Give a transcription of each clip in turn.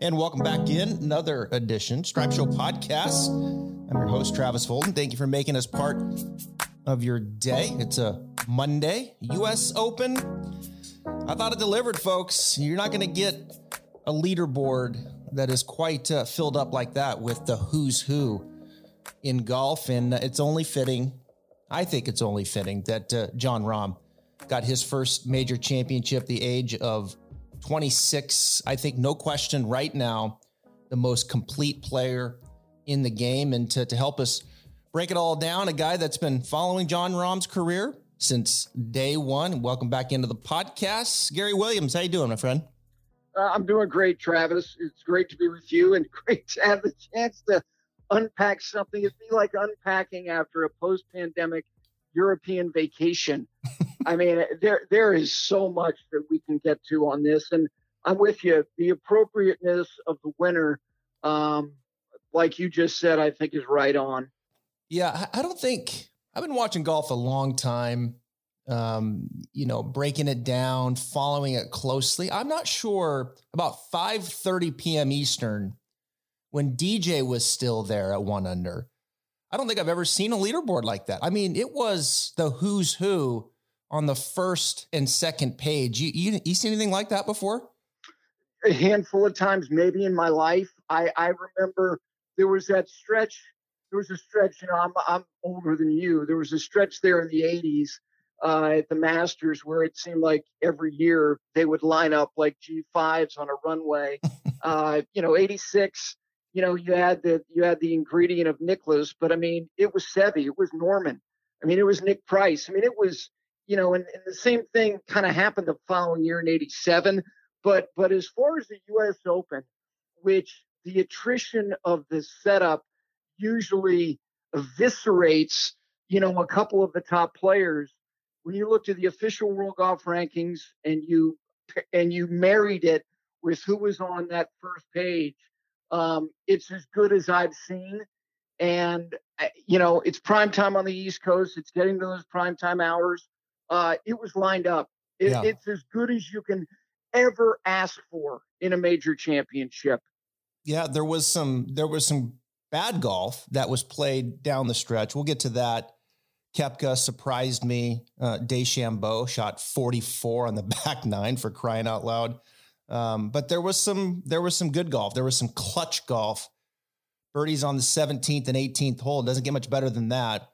And welcome back in another edition, Stripe Show Podcast. I'm your host, Travis Fulton. Thank you for making us part of your day. It's a Monday, US Open. I thought it delivered, folks. You're not going to get a leaderboard that is quite uh, filled up like that with the who's who in golf. And it's only fitting, I think it's only fitting that uh, Jon Rahm got his first major championship, the age of 26. I think, no question, right now, the most complete player in the game. And to, to help us break it all down, a guy that's been following Jon Rahm's career since day one. Welcome back into the podcast. Gary Williams, how you doing, my friend? Uh, I'm doing great, Travis. It's great to be with you and great to have the chance to unpack something. It'd be like unpacking after a post-pandemic European vacation. I mean, there there is so much that we can get to on this, and I'm with you. The appropriateness of the winner, um, like you just said, I think is right on. Yeah, I don't think I've been watching golf a long time. Um, you know, breaking it down, following it closely. I'm not sure about 5:30 p.m. Eastern when DJ was still there at one under. I don't think I've ever seen a leaderboard like that. I mean, it was the who's who on the first and second page. You you, you seen anything like that before? A handful of times, maybe in my life. I I remember there was that stretch. There was a stretch. You know, I'm I'm older than you. There was a stretch there in the '80s uh, at the Masters where it seemed like every year they would line up like G5s on a runway. uh, you know, '86 you know, you had the you had the ingredient of Nicklaus, but I mean, it was Seve, it was Norman. I mean, it was Nick Price. I mean, it was, you know, and, and the same thing kind of happened the following year in '87. But but as far as the U.S. Open, which the attrition of the setup usually eviscerates, you know, a couple of the top players. When you look to the official world golf rankings and you and you married it with who was on that first page, um, it's as good as I've seen. And, uh, you know, it's prime time on the East Coast. It's getting to those prime time hours. Uh, it was lined up. It, yeah. It's as good as you can ever ask for in a major championship. Yeah, there was some there was some bad golf that was played down the stretch. We'll get to that. Koepka surprised me. Uh, DeChambeau shot 44 on the back nine for crying out loud. Um, but there was some there was some good golf. There was some clutch golf. Birdies on the 17th and 18th hole. It doesn't get much better than that.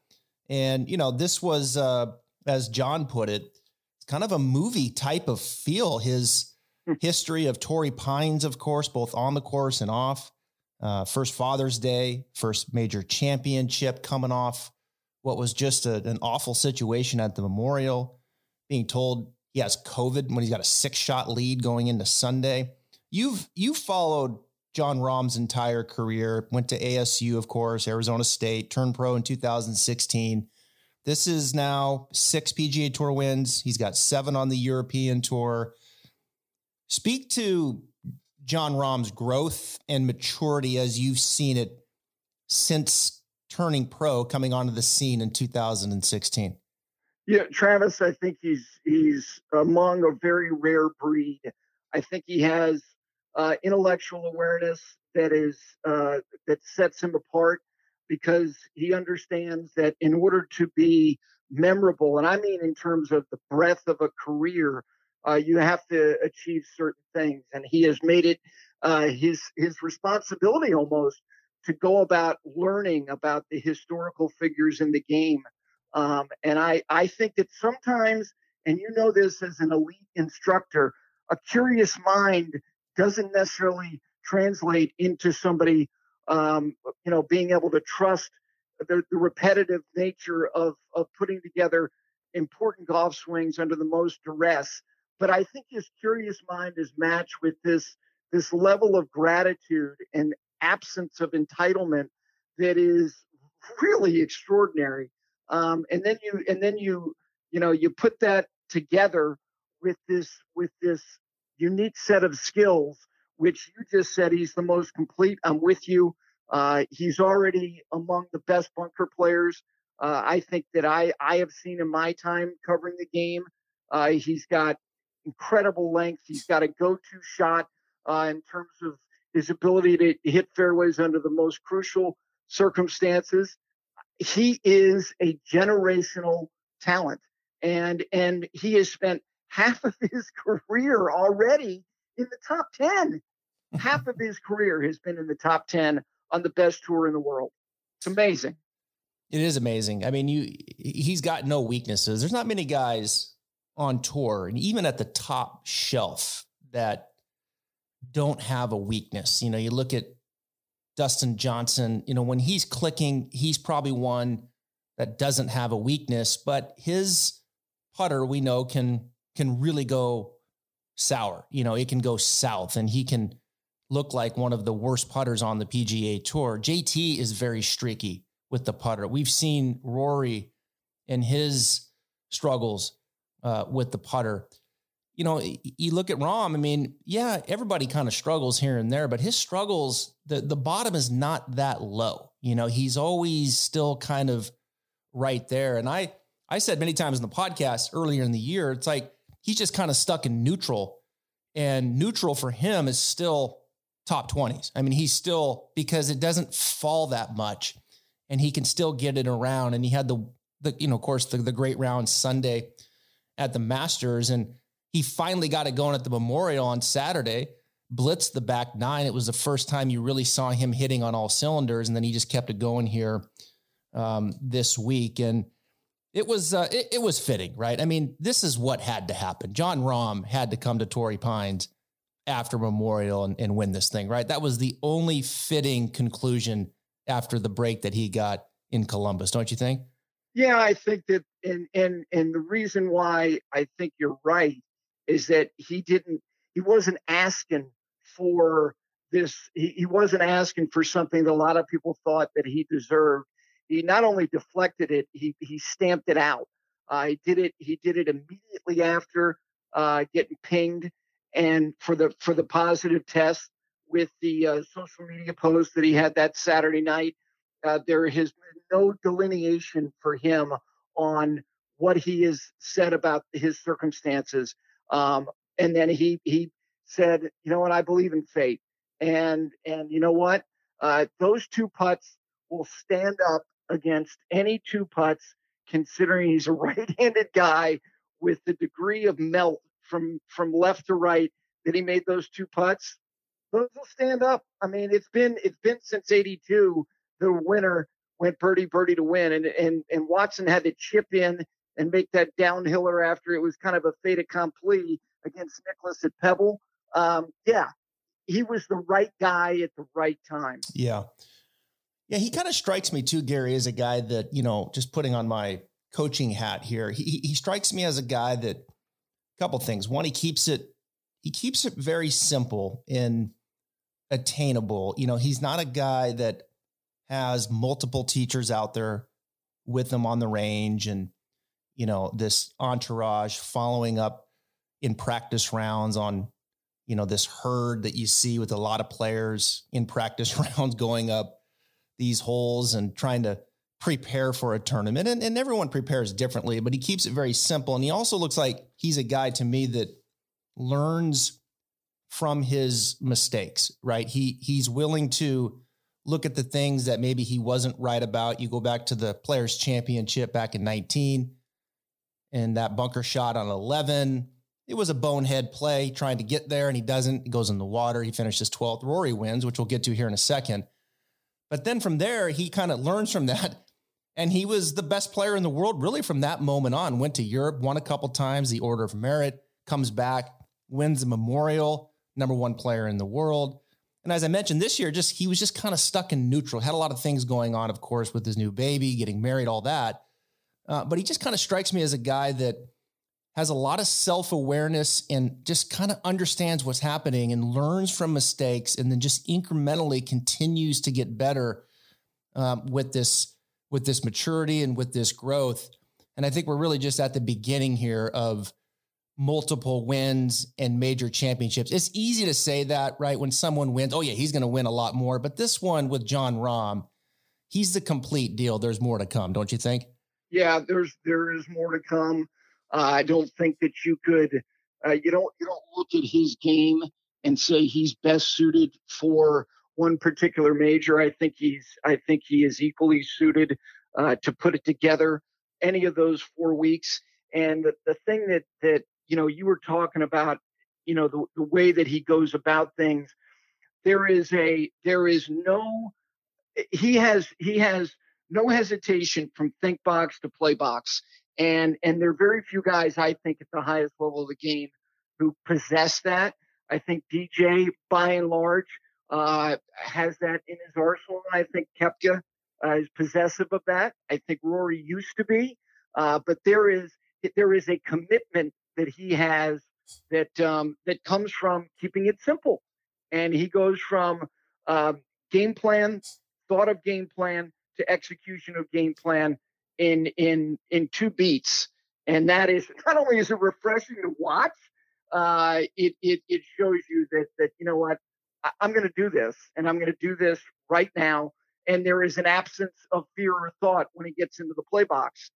And you know, this was uh, as Jon put it, it's kind of a movie type of feel. His hmm. history of Torrey Pines, of course, both on the course and off. Uh, first Father's Day, first major championship coming off what was just a, an awful situation at the Memorial, being told he has COVID when he's got a six shot lead going into Sunday. You've you followed Jon Rahm's entire career. Went to ASU, of course, Arizona State, turned pro in 2016. This is now six PGA Tour wins. He's got seven on the European Tour. Speak to Jon Rahm's growth and maturity as you've seen it since turning pro, coming onto the scene in 2016. Yeah, Travis, I think he's he's among a very rare breed. I think he has uh, intellectual awareness that is uh, that sets him apart because he understands that in order to be memorable, and I mean in terms of the breadth of a career, uh, you have to achieve certain things, and he has made it uh, his his responsibility almost to go about learning about the historical figures in the game um, and I, I think that sometimes, and you know this as an elite instructor, a curious mind doesn't necessarily translate into somebody, um, you know, being able to trust the, the repetitive nature of, of putting together important golf swings under the most duress. But I think his curious mind is matched with this this level of gratitude and absence of entitlement that is really extraordinary. Um, and then you and then you you know you put that together with this with this unique set of skills, which you just said he's the most complete. I'm with you. Uh, he's already among the best bunker players. Uh, I think that I I have seen in my time covering the game. Uh, he's got incredible length. He's got a go-to shot uh, in terms of his ability to hit fairways under the most crucial circumstances. He is a generational talent, and and he has spent half of his career already in the top ten. Half of his career has been in the top ten on the best tour in the world. It's amazing. It is amazing. I mean, you he's got no weaknesses. There's not many guys on tour and even at the top shelf that don't have a weakness. You know, you look at Dustin Johnson, you know, when he's clicking, he's probably one that doesn't have a weakness, but his putter we know can can really go sour. You know, it can go south and he can look like one of the worst putters on the PGA Tour. JT is very streaky with the putter. We've seen Rory and his struggles uh, with the putter. You know, you look at Rahm. I mean, yeah, everybody kind of struggles here and there, but his struggles, the the bottom is not that low. You know, he's always still kind of right there. And I I said many times in the podcast earlier in the year, it's like he's just kind of stuck in neutral, and neutral for him is still top twenties. I mean, he's still because it doesn't fall that much and he can still get it around. And he had the, the you know, of course, the, the great round Sunday at the Masters. And he finally got it going at the Memorial on Saturday, blitzed the back nine. It was the first time you really saw him hitting on all cylinders. And then he just kept it going here um, this week. And it was uh, it, it was fitting, right? I mean, this is what had to happen. Jon Rahm had to come to Torrey Pines after Memorial and, and win this thing, right? That was the only fitting conclusion after the break that he got in Columbus, don't you think? Yeah, I think that, and and and the reason why I think you're right is that he didn't, he wasn't asking for this. He, he wasn't asking for something that a lot of people thought that he deserved. He not only deflected it, he he stamped it out. Uh, he did it. He did it immediately after uh, getting pinged, and for the for the positive test with the uh, social media post that he had that Saturday night. Uh, there has been no delineation for him on what he has said about his circumstances. Um, and then he he said, you know what, I believe in fate. And and you know what, uh, those two putts will stand up against any two putts, considering he's a right-handed guy with the degree of melt from from left to right that he made those two putts those will stand up. I mean, it's been it's been since '82. The winner went birdie birdie to win, and and and Watson had to chip in and make that downhiller after it was kind of a fait accompli against Nicklaus at Pebble. Um, yeah, he was the right guy at the right time. Yeah, yeah, he kind of strikes me too, Gary, as a guy that you know, just putting on my coaching hat here. He he strikes me as a guy that couple things. One, he keeps it he keeps it very simple and attainable. You know, he's not a guy that has multiple teachers out there with him on the range and, you know, this entourage following up in practice rounds on, you know, this herd that you see with a lot of players in practice rounds going up these holes and trying to prepare for a tournament. And, and everyone prepares differently, but he keeps it very simple. And he also looks like he's a guy to me that learns from his mistakes, right? He he's willing to look at the things that maybe he wasn't right about. You go back to the Players Championship back in 19 and that bunker shot on 11. It was a bonehead play trying to get there and he doesn't. He goes in the water. He finishes 12th. Rory wins, which we'll get to here in a second. But then from there, he kind of learns from that. And he was the best player in the world really from that moment on. Went to Europe, won a couple times, the Order of Merit, comes back, wins a memorial number one player in the world. And as I mentioned this year, just he was just kind of stuck in neutral. Had a lot of things going on, of course, with his new baby, getting married, all that. Uh, but he just kind of strikes me as a guy that has a lot of self awareness and just kind of understands what's happening and learns from mistakes, and then just incrementally continues to get better um, with this with this maturity and with this growth. And I think we're really just at the beginning here of multiple wins and major championships. It's easy to say that, right? When someone wins, oh yeah, he's going to win a lot more. But this one with Jon Rahm, he's the complete deal. There's more to come, don't you think? Yeah, there's there is more to come. Uh, I don't think that you could. Uh, you don't you don't look at his game and say he's best suited for one particular major. I think he's I think he is equally suited uh, to put it together any of those four weeks. And the, the thing that that you know you were talking about, you know the, the way that he goes about things, there is a there is no he has he has no hesitation from think box to play box. And and there are very few guys I think at the highest level of the game who possess that. I think DJ, by and large, uh, has that in his arsenal. I think Koepka uh, is possessive of that. I think Rory used to be, uh, but there is there is a commitment that he has that um, that comes from keeping it simple, and he goes from um, game plan, thought of game plan to execution of game plan in in in two beats, and that is not only is it refreshing to watch, uh, it, it it shows you that that you know what I, I'm going to do this, and I'm going to do this right now. And there is an absence of fear or thought when he gets into the play box.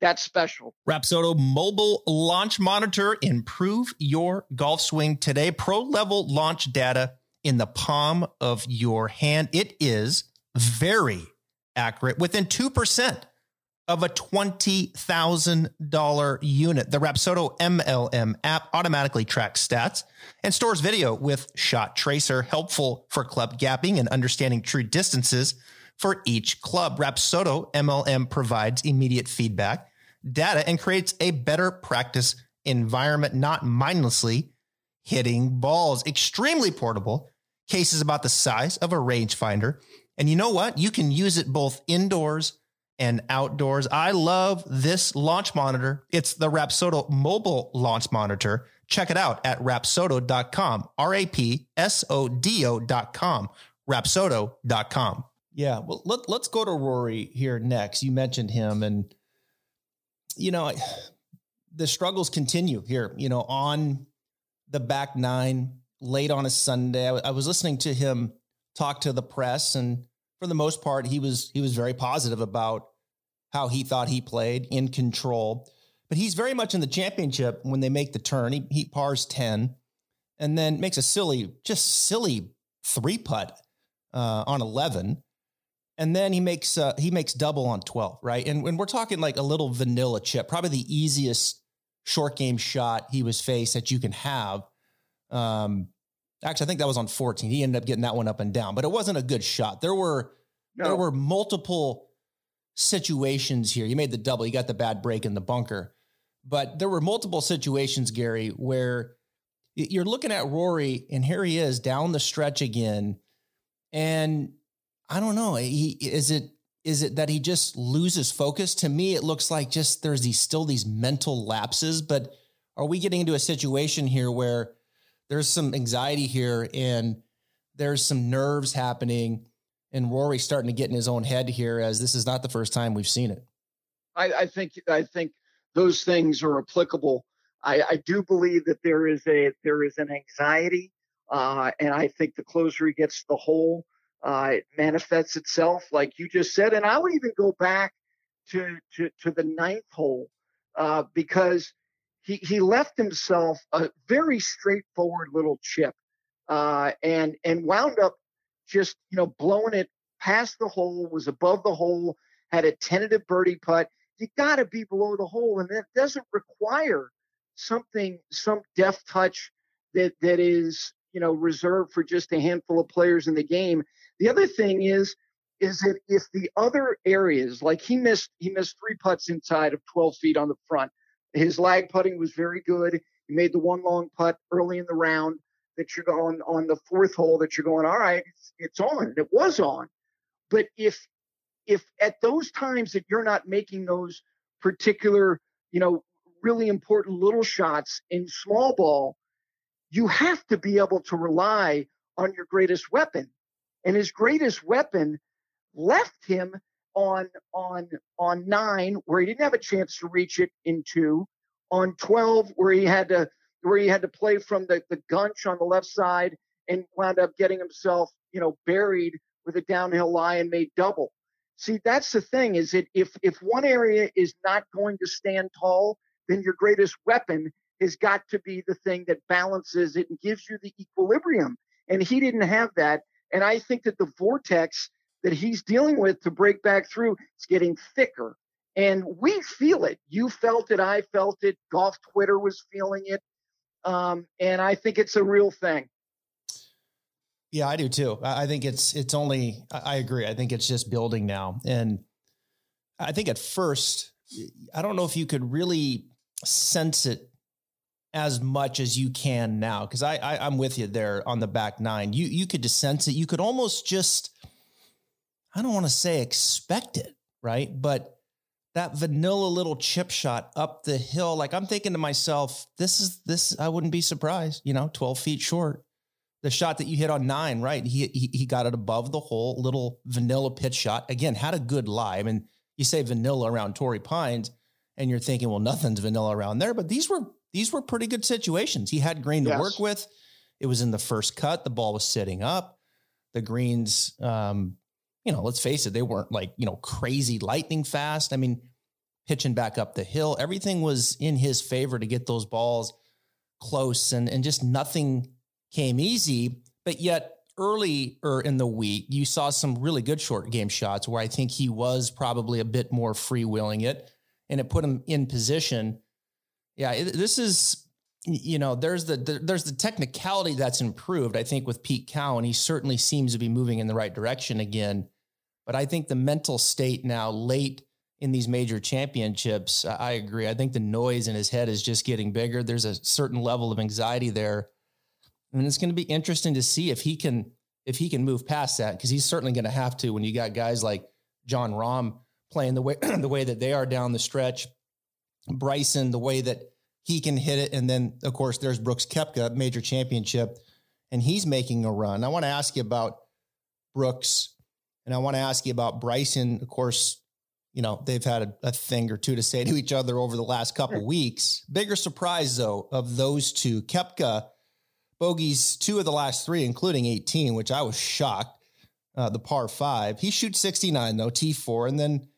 That's special. Rapsodo mobile launch monitor. Improve your golf swing today. Pro level launch data in the palm of your hand. It is very accurate within 2% of a $20,000 unit. The Rapsodo MLM app automatically tracks stats and stores video with Shot Tracer, helpful for club gapping and understanding true distances for each club. Rapsodo MLM provides immediate feedback, data, and creates a better practice environment, not mindlessly hitting balls. Extremely portable, cases about the size of a rangefinder. And you know what? You can use it both indoors and outdoors. I love this launch monitor. It's the Rapsodo mobile launch monitor. Check it out at rapsodo.com, R A P S O D O.com, rapsodo.com. Yeah, well, let, let's go to Rory here next. You mentioned him, and, you know, the struggles continue here, you know, on the back nine late on a Sunday. I, I was listening to him talk to the press, and for the most part, he was he was very positive about how he thought he played in control. But he's very much in the championship when they make the turn. He, he pars 10 and then makes a silly, just silly three putt uh, on 11. And then he makes uh, he makes double on 12, right? And when we're talking like a little vanilla chip, probably the easiest short game shot he was faced that you can have. Um, actually, I think that was on 14. He ended up getting that one up and down, but it wasn't a good shot. There were no. there were multiple situations here. You made the double, you got the bad break in the bunker. But there were multiple situations, Gary, where you're looking at Rory and here he is down the stretch again. And I don't know, he, is it is it that he just loses focus? To me, it looks like just there's these still these mental lapses, but are we getting into a situation here where there's some anxiety here and there's some nerves happening and Rory starting to get in his own head here, as this is not the first time we've seen it. I, I think I think those things are applicable. I, I, do believe that there is a there is an anxiety, uh, and I think the closer he gets to the hole, uh, it manifests itself, like you just said. And I would even go back to to, to the ninth hole uh, because he he left himself a very straightforward little chip, uh, and and wound up just you know blowing it past the hole, was above the hole, had a tentative birdie putt. You got to be below the hole, and that doesn't require something, some deft touch that that is you know reserved for just a handful of players in the game. The other thing is is that if the other areas, like he missed, he missed three putts inside of 12 feet on the front. His lag putting was very good. He made the one long putt early in the round that you're going on the fourth hole that you're going, all right, it's, it's on. It was on. But if if at those times that you're not making those particular, you know, really important little shots in small ball, you have to be able to rely on your greatest weapon. And his greatest weapon left him on on on nine where he didn't have a chance to reach it in two, on 12 where he had to where he had to play from the, the gunch on the left side and wound up getting himself, you know, buried with a downhill lie and made double. See, that's the thing is that if if one area is not going to stand tall, then your greatest weapon has got to be the thing that balances it and gives you the equilibrium. And he didn't have that. And I think that the vortex that he's dealing with to break back through is getting thicker. And we feel it. You felt it. I felt it. Golf Twitter was feeling it. Um, and I think it's a real thing. Yeah, I do too. I think it's it's only. I agree. I think it's just building now, and I think at first, I don't know if you could really sense it as much as you can now because I, I am with you there on the back nine. You you could just sense it. You could almost just I don't want to say expect it, right? But that vanilla little chip shot up the hill, like I'm thinking to myself, this is this. I wouldn't be surprised. You know, 12 feet short. The shot that you hit on nine, right? He he, he got it above the hole, little vanilla pitch shot. Again, had a good lie. I mean, you say vanilla around Torrey Pines, and you're thinking, well, nothing's vanilla around there. But these were these were pretty good situations. He had green to yes. work with. It was in the first cut. The ball was sitting up. The greens, um, you know, let's face it, they weren't like, you know, crazy lightning fast. I mean, pitching back up the hill, everything was in his favor to get those balls close and, and just nothing came easy. But yet, earlier in the week, you saw some really good short game shots where I think he was probably a bit more freewheeling it and it put him in position. Yeah, this is you know there's the, the, there's the technicality that's improved i think with pete cowen he certainly seems to be moving in the right direction again but I think the mental state now, late in these major championships, I agree. I think the noise in his head is just getting bigger. There's a certain level of anxiety there. And it's going to be interesting to see if he can if he can move past that because he's certainly going to have to when you got guys like Jon Rahm playing the way the way that they are down the stretch, Bryson the way that he can hit it, and then of course there's Brooks Koepka major championship, and he's making a run. I want to ask you about Brooks and I want to ask you about Bryson. Of course, you know, they've had a, a thing or two to say to each other over the last couple sure. weeks. Bigger surprise, though, of those two. Koepka, bogeys two of the last three, including 18, which I was shocked. Uh, the par five. He shoots 69, though, T4. And then,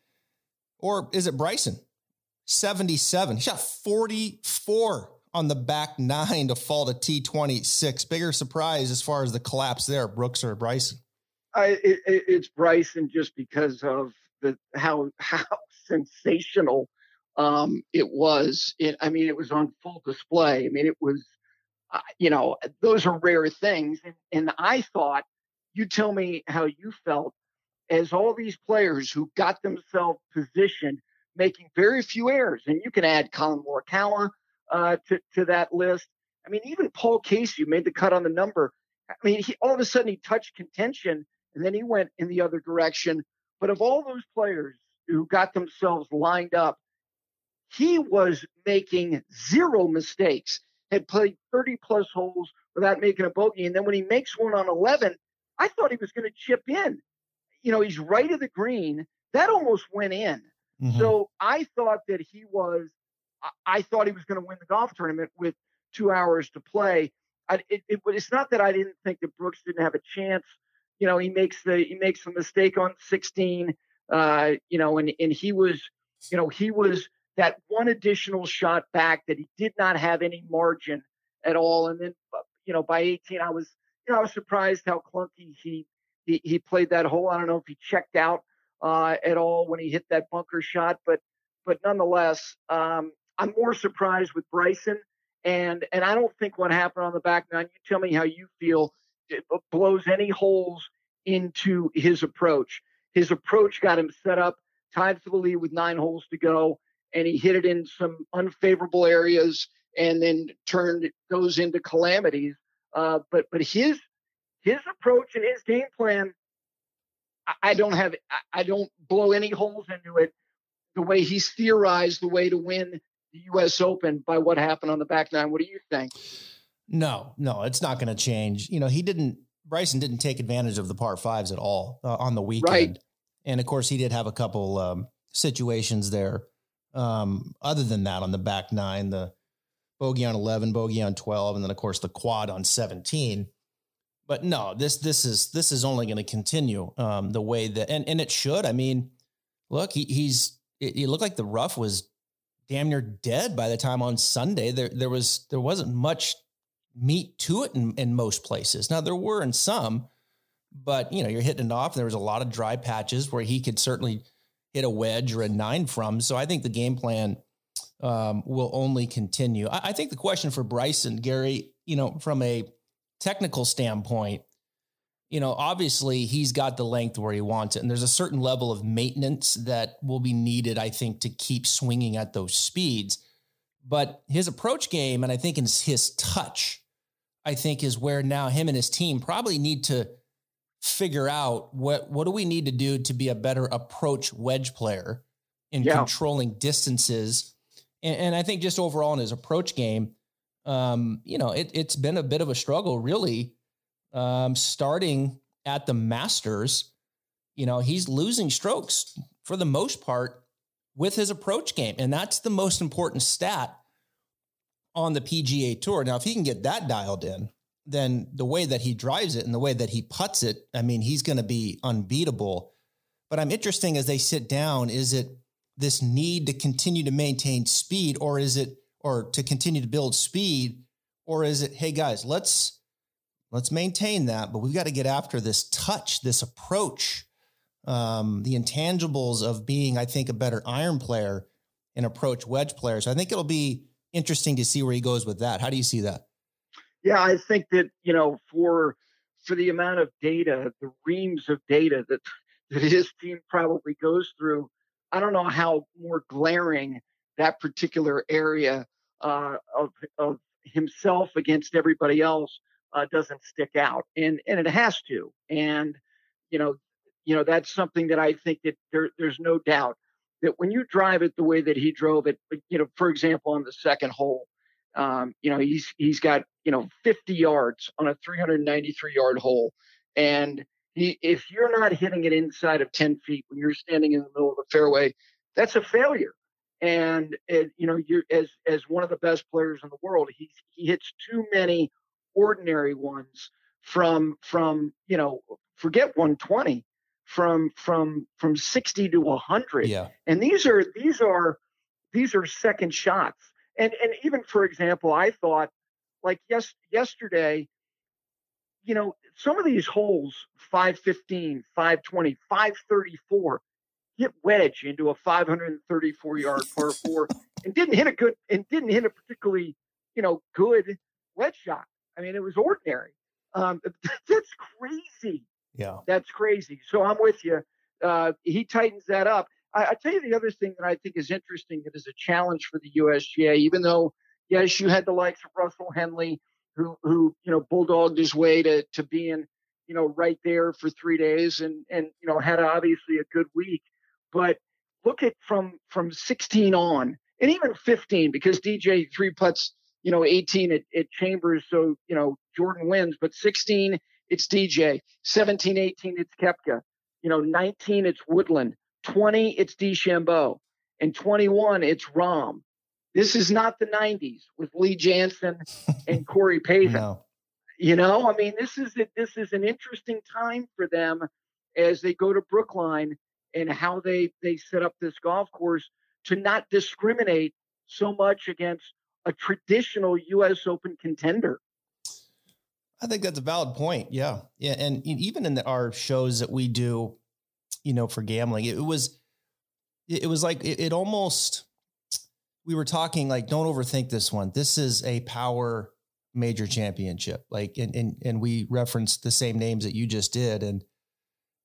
or is it Bryson? 77. He shot 44 on the back nine to fall to T26. Bigger surprise as far as the collapse there, Brooks or Bryson? I, it, it's Bryson just because of the how how sensational um, it was. It, I mean, it was on full display. I mean, it was, uh, you know, those are rare things. And, and I thought, you tell me how you felt as all these players who got themselves positioned, making very few errors, and you can add Collin Morikawa uh, to to that list. I mean, even Paul Casey made the cut on the number. I mean, he all of a sudden he touched contention and then he went in the other direction. But of all those players who got themselves lined up, he was making zero mistakes, had played 30 plus holes without making a bogey. And then when he makes one on 11, I thought he was going to chip in. You know, he's right of the green. That almost went in. Mm-hmm. So I thought that he was, I thought he was going to win the golf tournament with two hours to play. I, it, it, it's not that I didn't think that Brooks didn't have a chance you know, he makes the he makes a mistake on 16. Uh, you know, and and he was, you know, he was that one additional shot back that he did not have any margin at all. And then, uh, you know, by 18, I was, you know, I was surprised how clunky he he, he played that hole. I don't know if he checked out uh, at all when he hit that bunker shot, but but nonetheless, um, I'm more surprised with Bryson. And and I don't think what happened on the back nine. You tell me how you feel blows any holes into his approach. His approach got him set up, tied for the lead with nine holes to go, and he hit it in some unfavorable areas, and then turned goes into calamities. Uh, but but his his approach and his game plan, I, I don't have I, I don't blow any holes into it. The way he's theorized the way to win the U.S. Open by what happened on the back nine. What do you think? No, no, it's not going to change. You know, he didn't. Bryson didn't take advantage of the par fives at all uh, on the weekend, right. and of course, he did have a couple um, situations there. Um, other than that, on the back nine, the bogey on eleven, bogey on twelve, and then of course the quad on seventeen. But no, this this is this is only going to continue um, the way that, and and it should. I mean, look, he, he's it, it looked like the rough was damn near dead by the time on Sunday. There there was there wasn't much meat to it in, in most places. Now there were in some, but you know, you're hitting it off. There was a lot of dry patches where he could certainly hit a wedge or a nine from. So I think the game plan um, will only continue. I, I think the question for Bryson, Gary, you know, from a technical standpoint, you know, obviously he's got the length where he wants it. And there's a certain level of maintenance that will be needed, I think, to keep swinging at those speeds. But his approach game, and I think his, his touch, I think is where now him and his team probably need to figure out what what do we need to do to be a better approach wedge player in yeah. controlling distances. And, and, I think just overall in his approach game, um, you know, it, it's been a bit of a struggle, really, um, starting at the Masters. You know, he's losing strokes for the most part with his approach game. And that's the most important stat on the PGA Tour. Now, if he can get that dialed in, then the way that he drives it and the way that he puts it, I mean, he's going to be unbeatable. But I'm interesting as they sit down, is it this need to continue to maintain speed or is it or to continue to build speed or is it hey guys, let's let's maintain that, but we've got to get after this touch, this approach, um, the intangibles of being I think a better iron player and approach wedge player. So I think it'll be interesting to see where he goes with that. How do you see that? Yeah, I think that you know for for the amount of data, the reams of data that that his team probably goes through, I don't know how more glaring that particular area uh, of of himself against everybody else uh, doesn't stick out, and and it has to, and you know, you know that's something that I think that there, there's no doubt that when you drive it the way that he drove it, you know, for example, on the second hole, um, you know, he's he's got you know 50 yards on a 393 yard hole, and he, if you're not hitting it inside of 10 feet when you're standing in the middle of the fairway, that's a failure. And it, you know, you're as as one of the best players in the world, he he hits too many ordinary ones from from you know forget 120 from from from 60 to 100 yeah. And these are these are these are second shots. And and even for example i thought like yes yesterday you know some of these holes 515 520 534 hit wedge into a 534 yard par four and didn't hit a good and didn't hit a particularly you know good wedge shot. I mean it was ordinary. Um, that's crazy yeah. That's crazy. So I'm with you. Uh, he tightens that up. I, I tell you the other thing that I think is interesting that is a challenge for the USGA, even though, yes, you had the likes of Russell Henley, who, who you know, bulldogged his way to, to being, you know, right there for three days and, and, you know, had obviously a good week. But look at from, from 16 on and even 15, because DJ three putts, you know, 18 at, at Chambers. So, you know, Jordan wins, but 16 it's DJ. 17, 18, it's Koepka. You know, 19, it's Woodland. 20, it's DeChambeau. And 21, it's Rahm. This is not the 90s with Lee Janzen and Corey Pavin. no. You know, I mean, this is a, this is an interesting time for them as they go to Brookline and how they they set up this golf course to not discriminate so much against a traditional U.S. Open contender. I think that's a valid point. Yeah. Yeah. And even in the, our shows that we do, you know, for gambling, it was, it was like, it, it almost, we were talking like, don't overthink this one. This is a power major championship. Like, and, and, and we referenced the same names that you just did. And,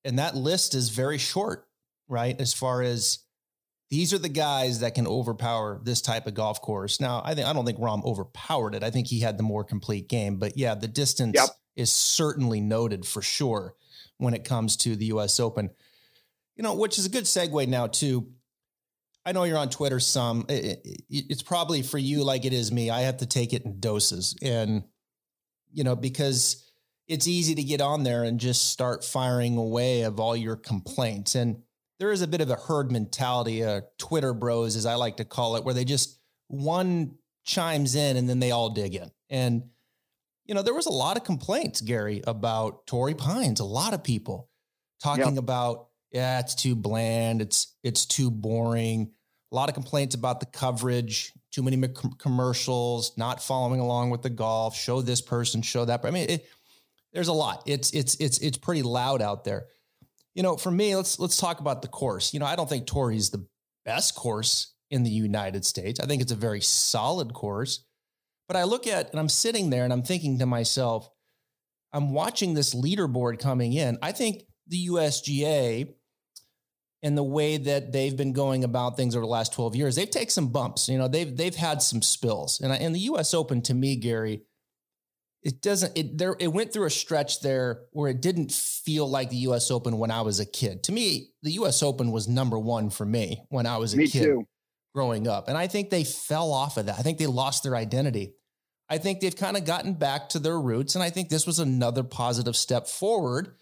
and that list is very short, right? As far as, these are the guys that can overpower this type of golf course. Now, I think I don't think Rahm overpowered it. I think he had the more complete game. But yeah, the distance yep. is certainly noted for sure when it comes to the US Open. You know, which is a good segue now to I know you're on Twitter some. It, it, it's probably for you like it is me. I have to take it in doses. And you know, because it's easy to get on there and just start firing away of all your complaints. And there is a bit of a herd mentality, a Twitter bros, as I like to call it, where they just one chimes in and then they all dig in. And, you know, there was a lot of complaints, Gary, about Torrey Pines, a lot of people talking yep. about, yeah, it's too bland. It's, it's too boring. a lot of complaints about the coverage, too many commercials, not following along with the golf, show this person, show that. I mean, it, there's a lot. It's it's it's it's pretty loud out there. You know, for me, let's let's talk about the course. You know, I don't think Torrey's the best course in the United States. I think it's a very solid course. But I look at and I'm sitting there and I'm thinking to myself, I'm watching this leaderboard coming in. I think the USGA and the way that they've been going about things over the last 12 years, they've taken some bumps. You know, they've they've had some spills. And, I, and the US Open to me, Gary, it doesn't it there it went through a stretch there where it didn't feel like the US Open when I was a kid. To me, the US Open was number 1 for me when I was a me kid too. growing up. And I think they fell off of that. I think they lost their identity. I think they've kind of gotten back to their roots and I think this was another positive step forward.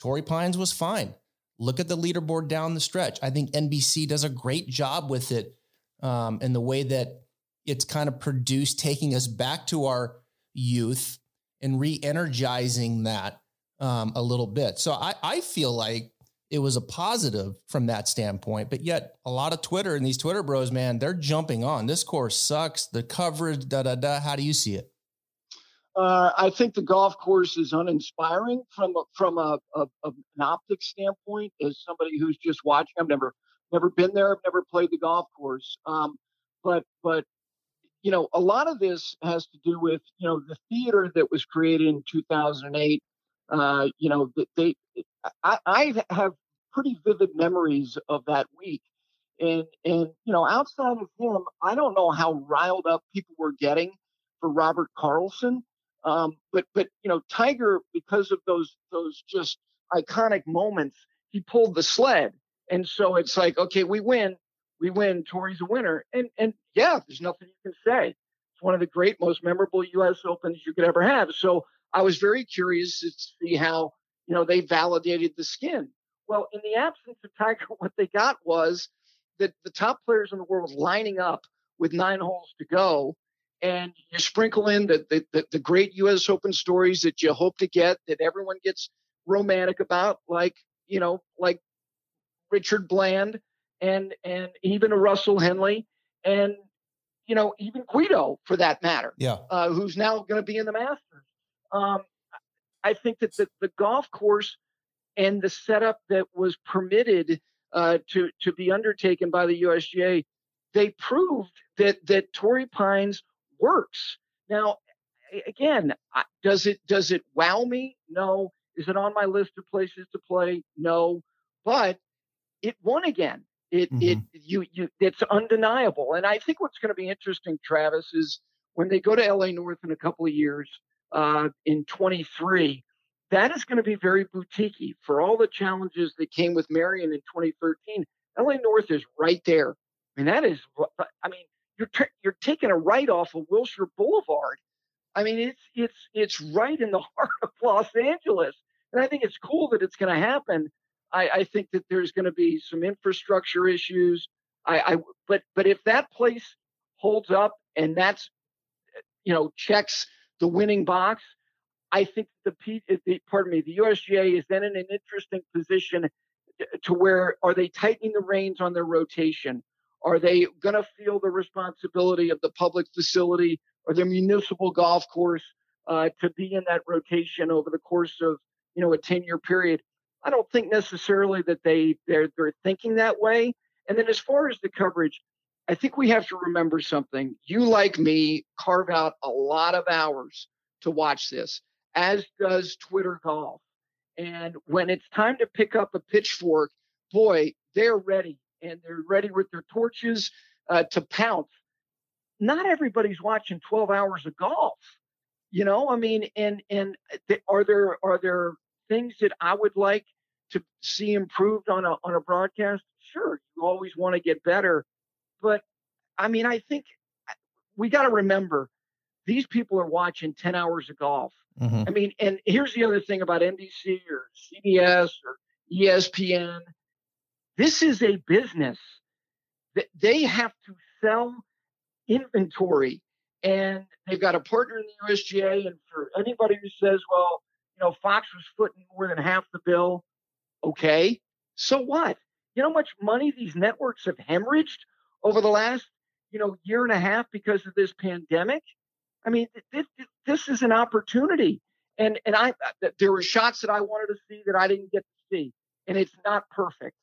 Torrey Pines was fine. Look at the leaderboard down the stretch. I think NBC does a great job with it um, in the way that it's kind of produced, taking us back to our youth and re-energizing that um, a little bit. So I, I feel like it was a positive from that standpoint. But yet, a lot of Twitter and these Twitter bros, man, they're jumping on. This course sucks. The coverage, da da da. How do you see it? Uh, I think the golf course is uninspiring from a, from a, a, a, an optic standpoint. As somebody who's just watching, I've never never been there. I've never played the golf course. Um, but but you know, a lot of this has to do with you know the theater that was created in 2008. Uh, you know, they I, I have pretty vivid memories of that week. And and you know, outside of him, I don't know how riled up people were getting for Robert Carlson. Um, but but you know, Tiger, because of those those just iconic moments, he pulled the sled. And so it's like, okay, we win, we win. Torrey's a winner, and and yeah, there's nothing you can say. It's one of the great, most memorable U.S. Opens you could ever have. So I was very curious to see how you know they validated the skin. Well, in the absence of Tiger, what they got was that the top players in the world lining up with nine holes to go and you sprinkle in the, the, the, the, great U.S. Open stories that you hope to get, that everyone gets romantic about, like you know, like Richard Bland and and even a Russell Henley and you know even Guido for that matter, yeah, uh, who's now going to be in the Masters. Um, I think that the, the golf course and the setup that was permitted uh, to to be undertaken by the USGA, they proved that that Torrey Pines works. Now, again, does it does it wow me? No. Is it on my list of places to play? No. But it won again. It mm-hmm. it you you it's undeniable. And I think what's going to be interesting, Travis, is when they go to LA North in a couple of years, uh, in 23, that is going to be very boutiquey for all the challenges that came with Merion in 2013. LA North is right there. I mean, that is, I mean, you're t- you're taking a right off of Wilshire Boulevard. I mean, it's it's it's right in the heart of Los Angeles, and I think it's cool that it's going to happen. I, I, think that there's going to be some infrastructure issues. I, I but but if that place holds up and that's you know checks the winning box, I think the, the pardon me the USGA is then in an interesting position to where are they tightening the reins on their rotation? Are they going to feel the responsibility of the public facility or the municipal golf course uh, to be in that rotation over the course of you know a 10 year period? I don't think necessarily that they they're they're thinking that way. And then as far as the coverage, I think we have to remember something. You like me carve out a lot of hours to watch this, as does Twitter golf. And when it's time to pick up a pitchfork, boy, they're ready and they're ready with their torches uh, to pounce. Not everybody's watching 12 hours of golf, you know. I mean, and and th- are there are there things that I would like to see improved on a on a broadcast? Sure, you always want to get better, but I mean, I think we got to remember these people are watching 10 hours of golf. Mm-hmm. I mean, and here's the other thing about NBC or CBS or ESPN this is a business that they have to sell inventory and they've got a partner in the USGA. And for anybody who says, well, you know, Fox was footing more than half the bill, okay, so what? You know how much money these networks have hemorrhaged over the last, you know, year and a half because of this pandemic. I mean, this, this is an opportunity. And and I uh, there were shots that I wanted to see that I didn't get to see, and it's not perfect.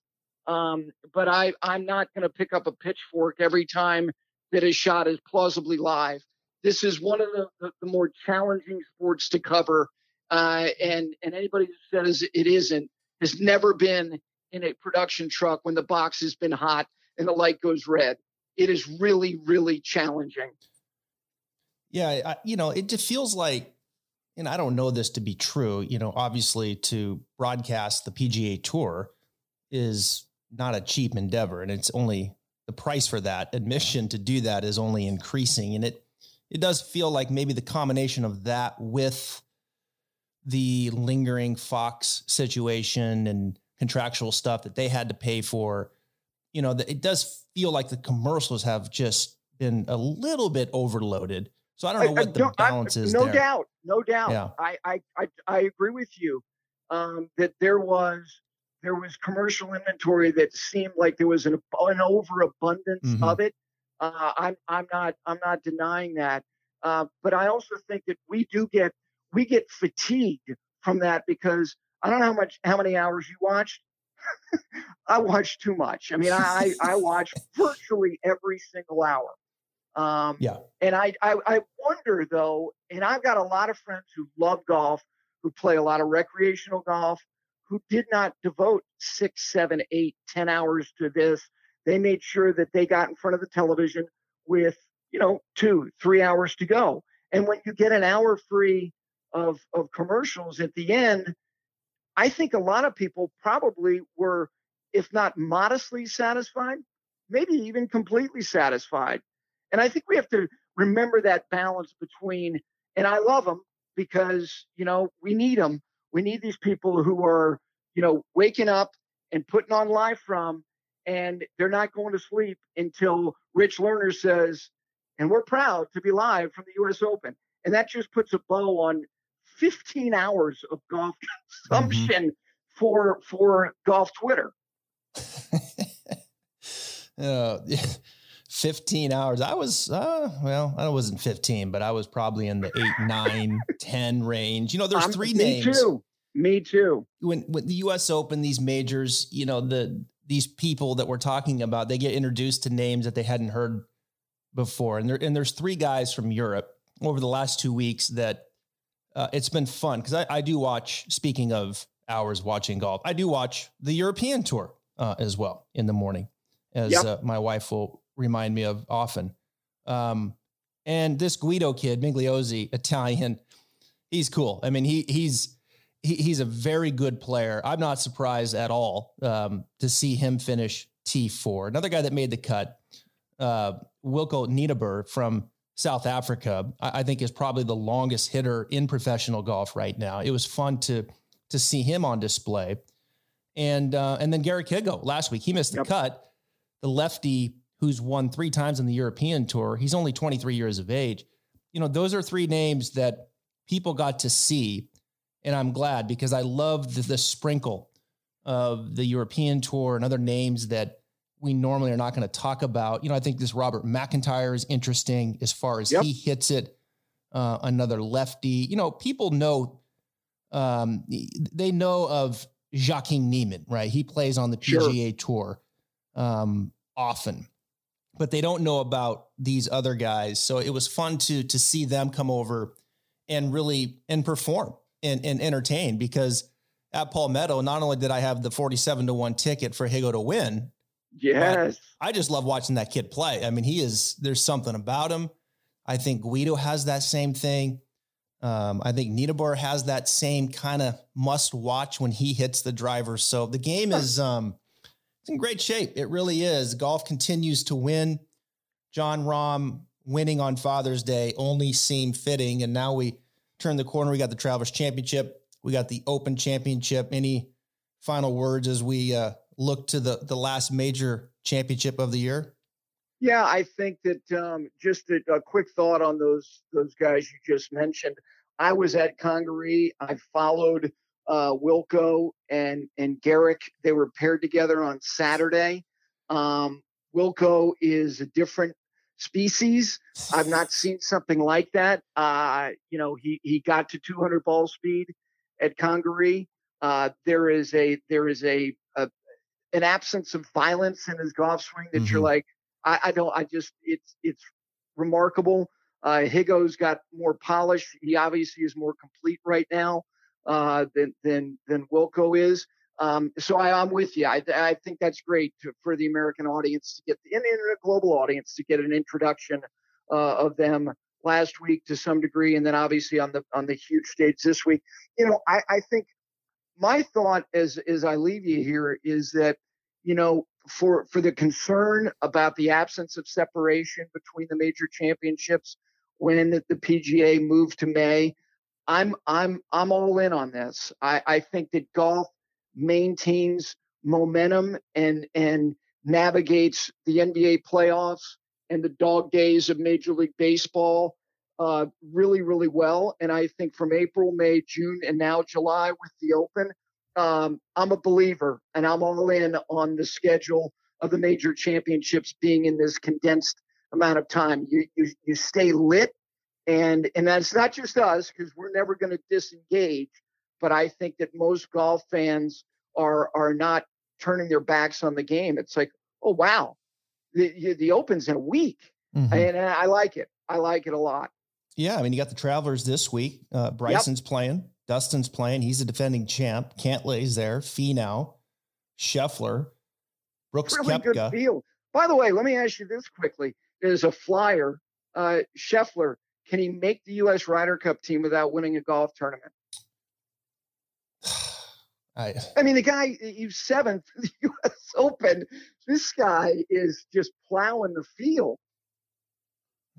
Um, but I I'm not going to pick up a pitchfork every time that a shot is plausibly live. This is one of the, the, the more challenging sports to cover, uh, and and anybody who says it isn't has never been in a production truck when the box has been hot and the light goes red. It is really really challenging. Yeah, I, you know, it just feels like and I don't know this to be true, you know, obviously to broadcast the PGA Tour is not a cheap endeavor and it's only the price for that admission to do that is only increasing and it it does feel like maybe the combination of that with the lingering Fox situation and contractual stuff that they had to pay for you know it does feel like the commercials have just been a little bit overloaded so I don't know what I, the balance I, is. No there. doubt, no doubt. Yeah. I, I, I I agree with you um, that there was there was commercial inventory that seemed like there was an, an overabundance mm-hmm. of it. Uh, I'm I'm not I'm not denying that, uh, but I also think that we do get we get fatigued from that because I don't know how much how many hours you watched. I watch too much. I mean, I I watch virtually every single hour. Um, yeah. And I, I, I wonder though, and I've got a lot of friends who love golf, who play a lot of recreational golf, who did not devote six, seven, eight, ten hours to this. They made sure that they got in front of the television with, you know, two, three hours to go. And when you get an hour free of, of commercials at the end, I think a lot of people probably were, if not modestly satisfied, maybe even completely satisfied and I think we have to remember that balance between, and I love them because, you know, we need them. We need these people who are, you know, waking up and putting on live from, and they're not going to sleep until Rich Lerner says, and we're proud to be live from the US Open. And that just puts a bow on 15 hours of golf consumption mm-hmm. for for golf Twitter. uh, 15 hours. I was, uh, well, I wasn't 15, but I was probably in the eight, nine, 10 range. You know, there's three me names. Me too. Me too. When, when the US Open, these majors, you know, the, these people that we're talking about, they get introduced to names that they hadn't heard before. And there, and there's three guys from Europe over the last two weeks that uh, it's been fun. Cause I, I do watch, speaking of hours watching golf, I do watch the European tour uh, as well in the morning as yep. uh, my wife will remind me of often. Um, and this Guido kid, Migliozzi, Italian, he's cool. I mean, he he's he, he's a very good player. I'm not surprised at all um, to see him finish T4. Another guy that made the cut, uh, Wilco Nienaber from South Africa, I, I, think is probably the longest hitter in professional golf right now. It was fun to to see him on display. And uh, and then Garrick Higgo last week, he missed the yep. cut. The lefty who's won three times on the European tour. He's only 23 years of age. You know, those are three names that people got to see. And I'm glad because I love the, the sprinkle of the European tour and other names that we normally are not going to talk about. You know, I think this Robert McIntyre is interesting as far as yep. he hits it. Uh, another lefty. You know, people know, um, they know of Joaquin Niemann, right? He plays on the PGA sure. Tour um, often but they don't know about these other guys. So it was fun to to see them come over and really and perform and, and entertain because at Palmetto, not only did I have the 47 to 1 ticket for Higgo to win. Yes. I just love watching that kid play. I mean, he is there's something about him. I think Guido has that same thing. Um, I think Nienaber has that same kind of must watch when he hits the driver. So the game is um it's in great shape. It really is. Golf continues to win. Jon Rahm winning on Father's Day only seemed fitting. And now we turn the corner. We got the Travelers Championship. We got the Open Championship. Any final words as we uh, look to the, the last major championship of the year? Yeah, I think that um, just a, a, quick thought on those those guys you just mentioned. I was at Congaree. I followed uh, Wilco and and Garrick. They were paired together on Saturday. Um, Wilco is a different species. I've not seen something like that. Uh, you know, he he got to 200 ball speed at Congaree. Uh, there is a there is a, a, an absence of violence in his golf swing that mm-hmm. you're like, I, I, don't, I just it's it's remarkable. Uh, Higgo's got more polish. He obviously is more complete right now uh, than than than Wilco is. Um, so I, am with you. I, I think that's great to, for the American audience to get the internet global audience to get an introduction uh, of them last week to some degree, and then obviously on the on the huge stage this week. You know, I, I think my thought as as I leave you here is that you know for for the concern about the absence of separation between the major championships when the, the PGA moved to May. I'm I'm I'm all in on this. I, I think that golf maintains momentum and and navigates the NBA playoffs and the dog days of Major League Baseball uh, really, really well. And I think from April, May, June, and now July with the Open, um, I'm a believer and I'm all in on the schedule of the major championships being in this condensed amount of time. You you, you stay lit, and and that's not just us because we're never going to disengage but I think that most golf fans are are not turning their backs on the game. It's like, oh wow, the the Open's in a week, mm-hmm. and, and, I like it. I like it a lot. Yeah, I mean, you got the Travelers this week. Uh, Bryson's yep. playing. Dustin's playing. He's a defending champ. Cantlay's there. Finau, Scheffler, Brooks really Koepka. good field. By the way, let me ask you this quickly: There's a flyer. Uh, Scheffler, can he make the U.S. Ryder Cup team without winning a golf tournament? I, I mean, the guy, he's seventh the U.S. Open. This guy is just plowing the field.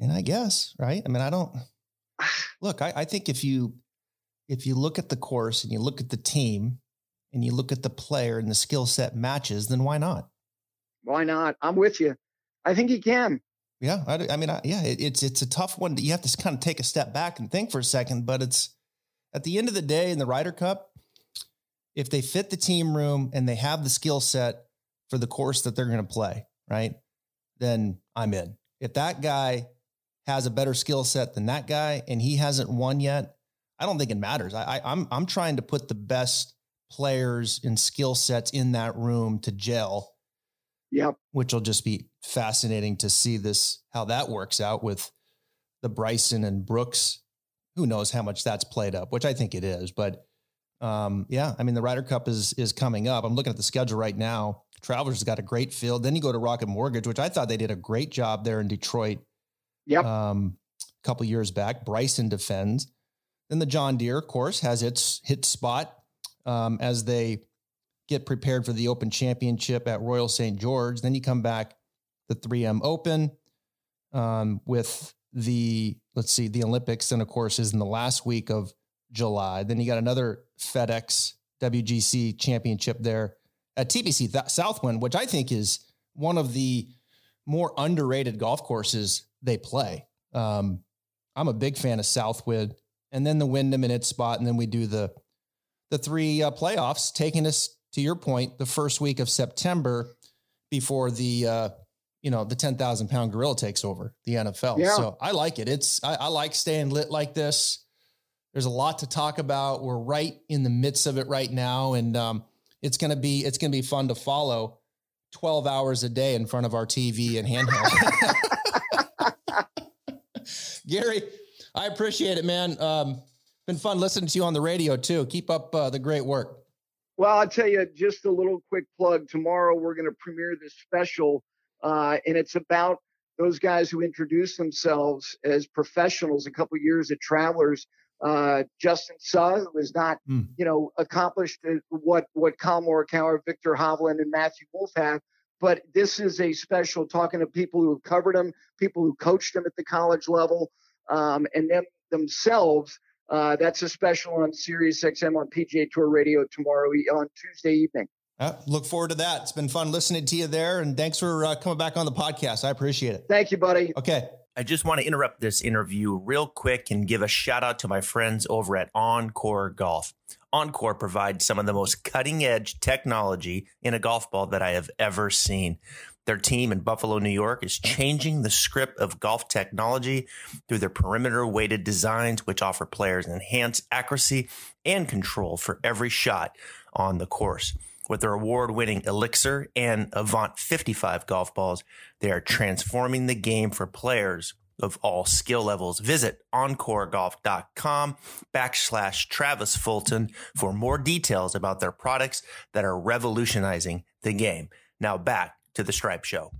And I guess, right? I mean, I don't look. I, I think if you if you look at the course and you look at the team and you look at the player and the skill set matches, then why not? Why not? I'm with you. I think he can. Yeah, I, I mean, I, yeah, it, it's it's a tough one. You have to kind of take a step back and think for a second. But it's at the end of the day in the Ryder Cup, if they fit the team room and they have the skill set for the course that they're going to play, right? Then I'm in. If that guy has a better skill set than that guy and he hasn't won yet, I don't think it matters. I, I, I'm I'm trying to put the best players and skill sets in that room to gel. Yep. Which will just be fascinating to see this how that works out with the Bryson and Brooks. Who knows how much that's played up, which I think it is, but um, yeah, I mean the Ryder Cup is is coming up. I'm looking at the schedule right now. Travelers has got a great field. Then you go to Rocket Mortgage, which I thought they did a great job there in Detroit. Yep. Um, a couple years back, Bryson defends. Then the John Deere, of course, has its hit spot um, as they get prepared for the Open Championship at Royal St. George. Then you come back the 3M Open um, with the let's see the Olympics. Then of course is in the last week of July. Then you got another FedEx WGC championship there at TPC Southwind, which I think is one of the more underrated golf courses they play. Um, I'm a big fan of Southwind, and then the Wyndham in its spot, and then we do the the three uh, playoffs, taking us to your point, the first week of September before the uh, you know the ten thousand pound gorilla takes over the NFL. Yeah. So I like it. It's I, I like staying lit like this. There's a lot to talk about. We're right in the midst of it right now, and um, it's gonna be it's gonna be fun to follow. Twelve hours a day in front of our TV and handheld. Gary, I appreciate it, man. Um, been fun listening to you on the radio too. Keep up uh, the great work. Well, I'll tell you just a little quick plug. Tomorrow we're going to premiere this special, uh, and it's about those guys who introduce themselves as professionals a couple years at Travelers uh, Justin Suh, who has not, mm. you know, accomplished what what Collin Morikawa, Viktor Hovland, and Matthew Wolff have. But this is a special talking to people who have covered him, people who coached him at the college level, um, and them themselves. Uh, that's a special on Sirius XM on PGA Tour Radio tomorrow on Tuesday evening. Uh, look forward to that. It's been fun listening to you there, and thanks for uh, coming back on the podcast. I appreciate it. Thank you, buddy. Okay. I just want to interrupt this interview real quick and give a shout out to my friends over at OnCore Golf. OnCore provides some of the most cutting edge technology in a golf ball that I have ever seen. Their team in Buffalo, New York is changing the script of golf technology through their perimeter weighted designs, which offer players enhanced accuracy and control for every shot on the course. With their award winning Elixir and Avant 55 golf balls, they are transforming the game for players of all skill levels. Visit oncoregolf.com backslash Travis Fulton for more details about their products that are revolutionizing the game. Now back to the Stripe Show.